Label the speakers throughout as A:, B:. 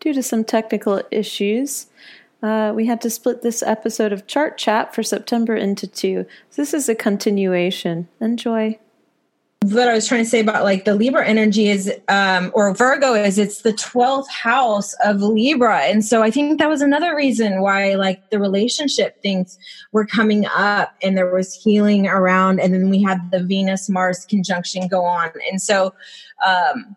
A: due to some technical issues, uh, we had to split this episode of Chart Chat for September into two. So this is a continuation. Enjoy
B: what I was trying to say about like the Libra energy is, um, or Virgo is, it's the 12th house of Libra. And so I think that was another reason why like the relationship things were coming up and there was healing around. And then we had the Venus Mars conjunction go on. And so, um,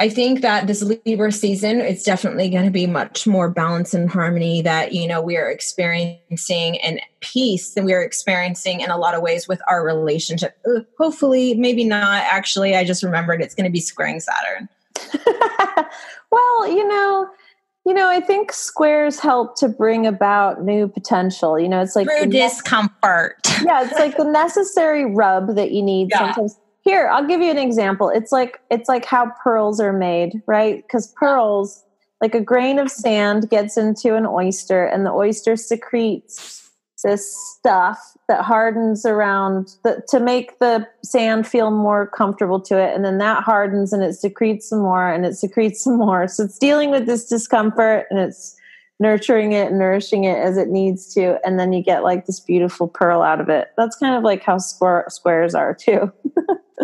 B: I think that this Libra season is definitely going to be much more balance and harmony that you know we are experiencing and peace than we are experiencing in a lot of ways with our relationship. Hopefully, maybe not. Actually, I just remembered it's going to be squaring Saturn.
A: well, you know, you know, I think squares help to bring about new potential. You know, it's like
B: through discomfort.
A: yeah, it's like the necessary rub that you need yeah. sometimes here i'll give you an example. It's like it's like how pearls are made right? Because pearls like a grain of sand gets into an oyster and the oyster secretes this stuff that hardens around the, to make the sand feel more comfortable to it and then that hardens and it secretes some more and it secretes some more. So it's dealing with this discomfort and it's nurturing it nourishing it as it needs to and then you get like this beautiful pearl out of it that's kind of like how square, squares are too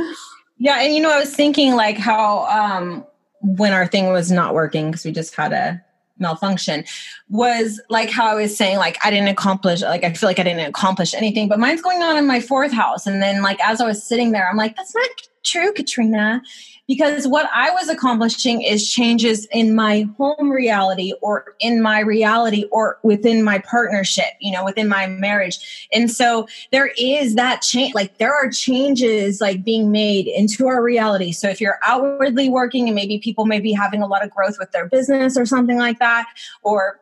B: yeah, and you know, I was thinking like how um when our thing was not working because we just had a malfunction was like how I was saying, like I didn't accomplish, like I feel like I didn't accomplish anything, but mine's going on in my fourth house. And then like as I was sitting there, I'm like, that's not true, Katrina because what I was accomplishing is changes in my home reality or in my reality or within my partnership, you know, within my marriage. And so there is that change, like there are changes like being made into our reality. So if you're outwardly working and maybe people may be having a lot of growth with their business or something like that, or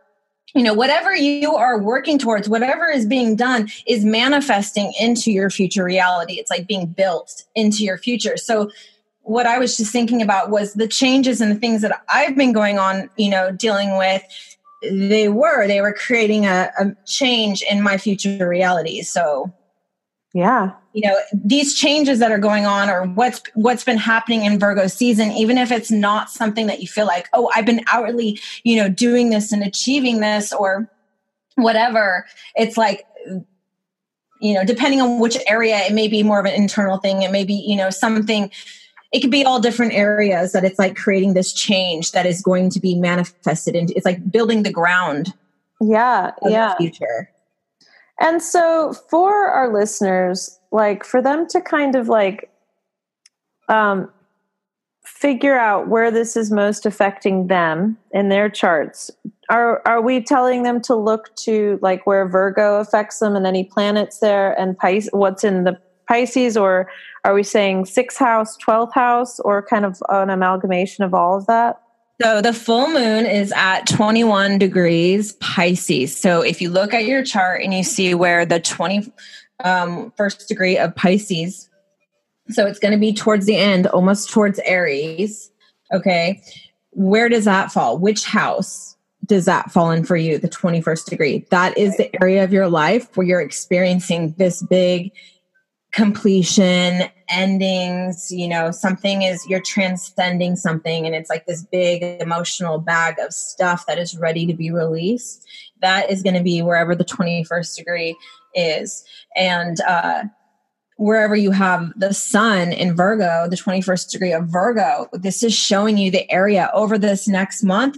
B: you know whatever you are working towards whatever is being done is manifesting into your future reality it's like being built into your future so what I was just thinking about was the changes and the things that I've been going on, you know, dealing with. They were, they were creating a, a change in my future reality. So,
A: yeah,
B: you know, these changes that are going on or what's what's been happening in Virgo season, even if it's not something that you feel like, oh, I've been outwardly, you know, doing this and achieving this or whatever, it's like you know, depending on which area, it may be more of an internal thing. It may be, you know, something it could be all different areas that it's like creating this change that is going to be manifested and it's like building the ground
A: yeah yeah.
B: future
A: and so for our listeners like for them to kind of like um figure out where this is most affecting them in their charts are are we telling them to look to like where virgo affects them and any planets there and Pis- what's in the pisces or are we saying sixth house, 12th house, or kind of an amalgamation of all of that?
B: So the full moon is at 21 degrees Pisces. So if you look at your chart and you see where the 21st um, degree of Pisces, so it's going to be towards the end, almost towards Aries. Okay. Where does that fall? Which house does that fall in for you, the 21st degree? That is the area of your life where you're experiencing this big completion endings you know something is you're transcending something and it's like this big emotional bag of stuff that is ready to be released. That is going to be wherever the 21st degree is. And uh wherever you have the sun in Virgo, the 21st degree of Virgo, this is showing you the area over this next month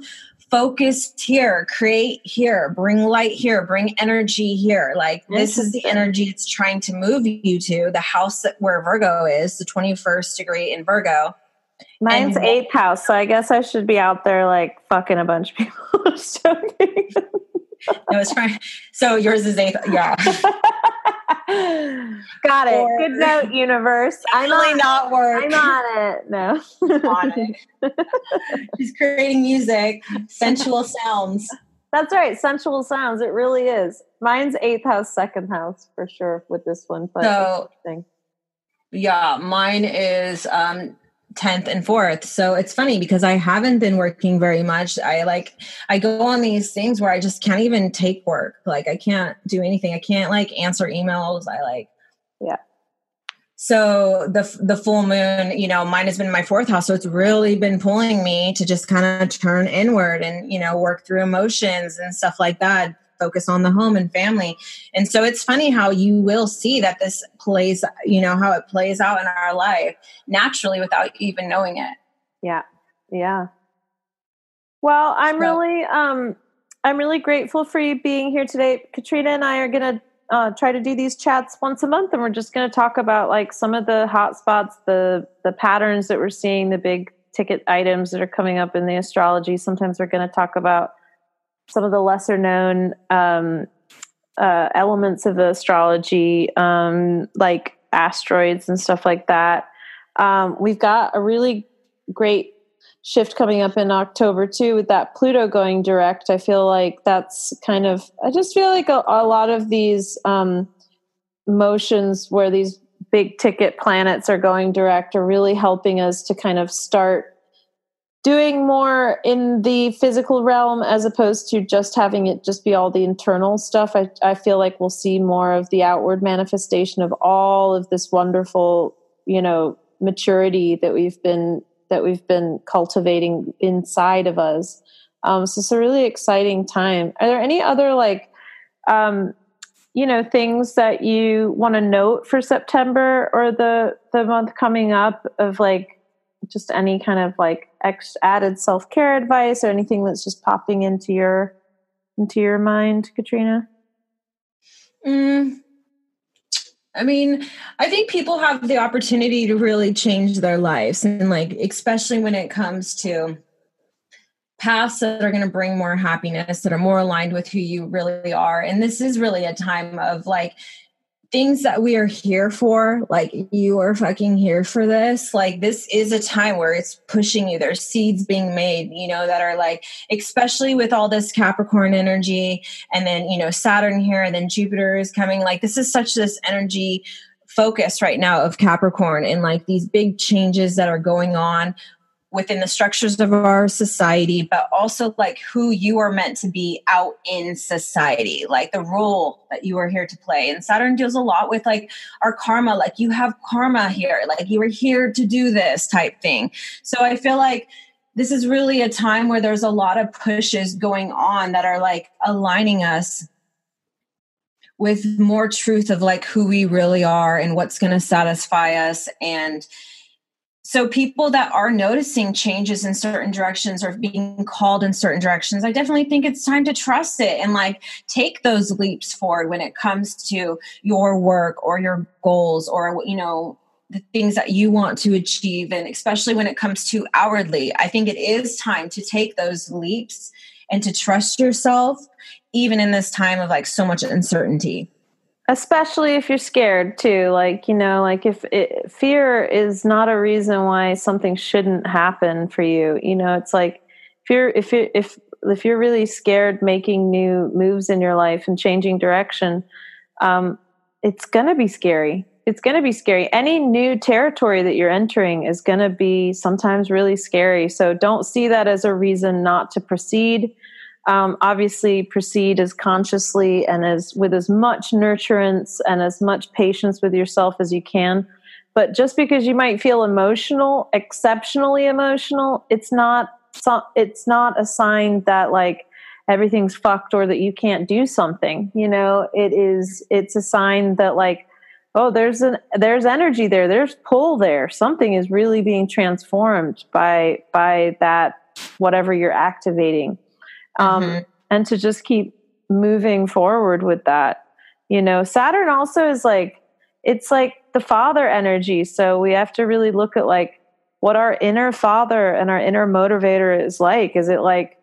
B: focus here, create here, bring light here, bring energy here. Like this is the energy it's trying to move you to. The house that where Virgo is, the 21st degree in Virgo.
A: Mine's and, eighth house, so I guess I should be out there like fucking a bunch of people.
B: no, it's fine. So yours is eighth. Yeah.
A: Got it. Or, Good note, universe.
B: I'm on, not work.
A: I'm on it. No. on
B: it. She's creating music, sensual sounds.
A: That's right, sensual sounds. It really is. Mine's eighth house, second house for sure with this one. But
B: so, yeah, mine is um 10th and 4th. So it's funny because I haven't been working very much. I like I go on these things where I just can't even take work. Like I can't do anything. I can't like answer emails. I like
A: yeah.
B: so the the full moon you know mine has been in my fourth house so it's really been pulling me to just kind of turn inward and you know work through emotions and stuff like that focus on the home and family. And so it's funny how you will see that this plays you know how it plays out in our life naturally without even knowing it.
A: Yeah. Yeah. Well i'm so, really um i'm really grateful for you being here today. Katrina and i are gonna uh, try to do these chats once a month, and we're just going to talk about like some of the hot spots, the the patterns that we're seeing, the big ticket items that are coming up in the astrology. Sometimes we're going to talk about some of the lesser known um, uh, elements of the astrology, um, like asteroids and stuff like that. Um, we've got a really great shift coming up in October too with that Pluto going direct. I feel like that's kind of, I just feel like a, a lot of these um, motions where these big ticket planets are going direct are really helping us to kind of start doing more in the physical realm as opposed to just having it just be all the internal stuff. I, I feel like we'll see more of the outward manifestation of all of this wonderful, you know, maturity that we've been that we've been cultivating inside of us. Um, so it's a really exciting time. Are there any other like, um, you know, things that you want to note for September or the the month coming up of like just any kind of like ex- added self care advice or anything that's just popping into your into your mind, Katrina?
B: Mm, I mean, I think people have the opportunity to really change their lives and like especially when it comes to paths that are going to bring more happiness that are more aligned with who you really are. And this is really a time of like things that we are here for, like you are fucking here for this. Like this is a time where it's pushing you. There's seeds being made, you know, that are like, especially with all this Capricorn energy and then, you know, Saturn here and then Jupiter is coming. Like this is such this energy focus right now of Capricorn and like these big changes that are going on within the structures of our society, but also like who you are meant to be out in society, like the role that you are here to play. And Saturn deals a lot with like our karma, like you have karma here, like you are here to do this type thing. So I feel like this is really a time where there's a lot of pushes going on that are like aligning us with more truth of like who we really are and what's going to satisfy us and so people that are noticing changes in certain directions or being called in certain directions i definitely think it's time to trust it and like take those leaps forward when it comes to your work or your goals or you know the things that you want to achieve. And especially when it comes to outwardly i think it is time to take those leaps and to trust yourself even in this time of like so much uncertainty
A: especially if you're scared too like you know like if it, fear is not a reason why something shouldn't happen for you you know it's like if you're if you if if you're really scared making new moves in your life and changing direction um, it's going to be scary. It's going to be scary. Any new territory that you're entering is going to be sometimes really scary. So don't see that as a reason not to proceed um, obviously proceed as consciously and as with as much nurturance and as much patience with yourself as you can. But just because you might feel emotional exceptionally emotional it's not it's not a sign that like everything's fucked or that you can't do something you know? It is it's a sign that like oh there's an there's energy there there's pull there. Something is really being transformed by by that whatever you're activating um, mm-hmm. and to just keep moving forward with that. You know, Saturn also is like, it's like the father energy. So we have to really look at like what our inner father and our inner motivator is like. Is it like,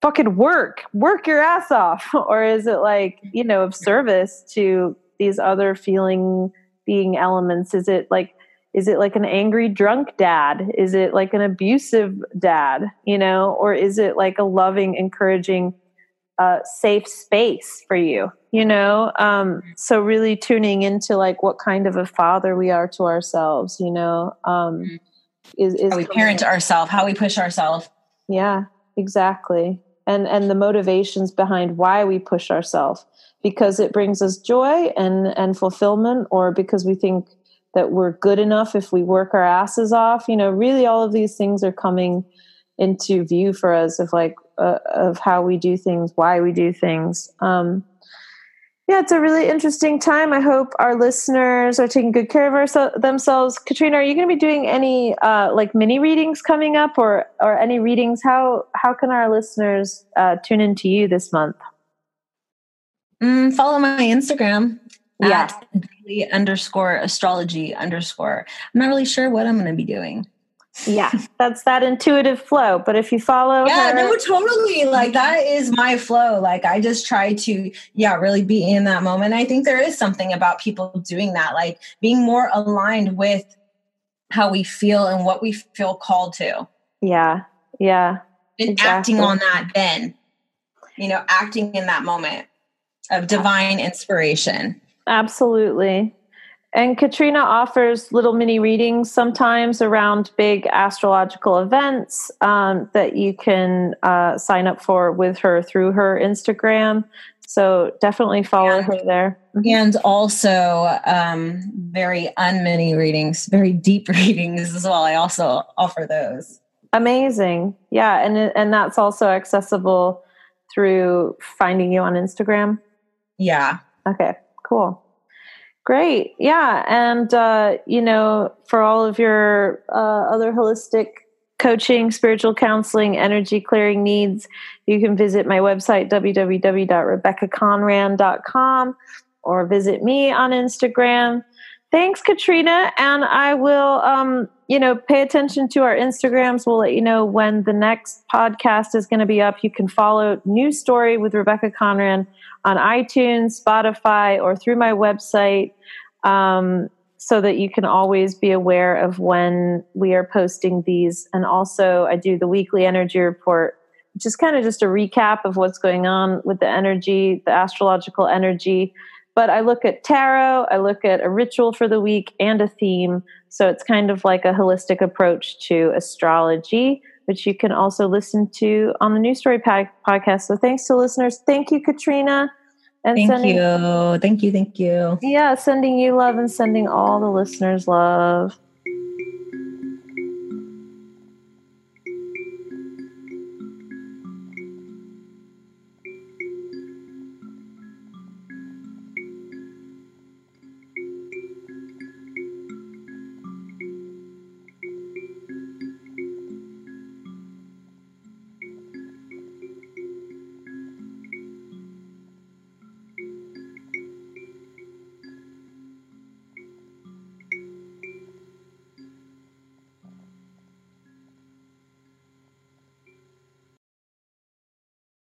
A: fucking work, work your ass off? Or is it like, you know, of service to these other feeling being elements? Is it like is it like an angry drunk dad? Is it like an abusive dad you know? Or is it like a loving encouraging uh, safe space for you you know? Um, so really tuning into like what kind of a father we are to ourselves you know? Um, mm-hmm.
B: is, is how we parent ourselves how we push ourselves.
A: Yeah exactly. And and the motivations behind why we push ourselves. Because it brings us joy and and fulfillment or because we think that we're good enough if we work our asses off. You know, really all of these things are coming into view for us of like uh, of how we do things, why we do things. Um, yeah, it's a really interesting time. I hope our listeners are taking good care of our, themselves. Katrina, are you going to be doing any uh, like mini readings coming up, or or any readings? How how can our listeners uh, tune into you this month?
B: Mm, follow my Instagram yeah. daily underscore astrology underscore. I'm not really sure what I'm going to be doing.
A: Yeah, that's that intuitive flow. But if you follow,
B: yeah, her- no, totally. Like that is my flow. Like I just try to, yeah, really be in that moment. I think there is something about people doing that, like being more aligned with how we feel and what we feel called to.
A: Yeah, yeah,
B: and exactly. acting on that. Then, you know, acting in that moment of divine inspiration.
A: Absolutely. And Katrina offers little mini readings sometimes around big astrological events um, that you can uh, sign up for with her through her Instagram. So definitely follow and, her there.
B: And also um, very unmini readings, very deep readings as well. I also offer those.
A: Amazing. Yeah. And, and that's also accessible through finding you on Instagram.
B: Yeah.
A: Okay, cool. Great. Yeah. And, uh, you know, for all of your uh, other holistic coaching, spiritual counseling, energy clearing needs, you can visit my website, www.rebeccaconran.com, or visit me on Instagram. Thanks, Katrina. And I will, um, you know, pay attention to our Instagrams. We'll let you know when the next podcast is going to be up. You can follow New Story with Rebecca Conran on iTunes, Spotify, or through my website um, so that you can always be aware of when we are posting these. And also, I do the weekly energy report, which is kind of just a recap of what's going on with the energy, the astrological energy. But I look at tarot, I look at a ritual for the week and a theme. So it's kind of like a holistic approach to astrology, which you can also listen to on the New Story podcast. So thanks to listeners. Thank you, Katrina.
B: And thank sending, you. Thank you. Thank you.
A: Yeah, sending you love and sending all the listeners love.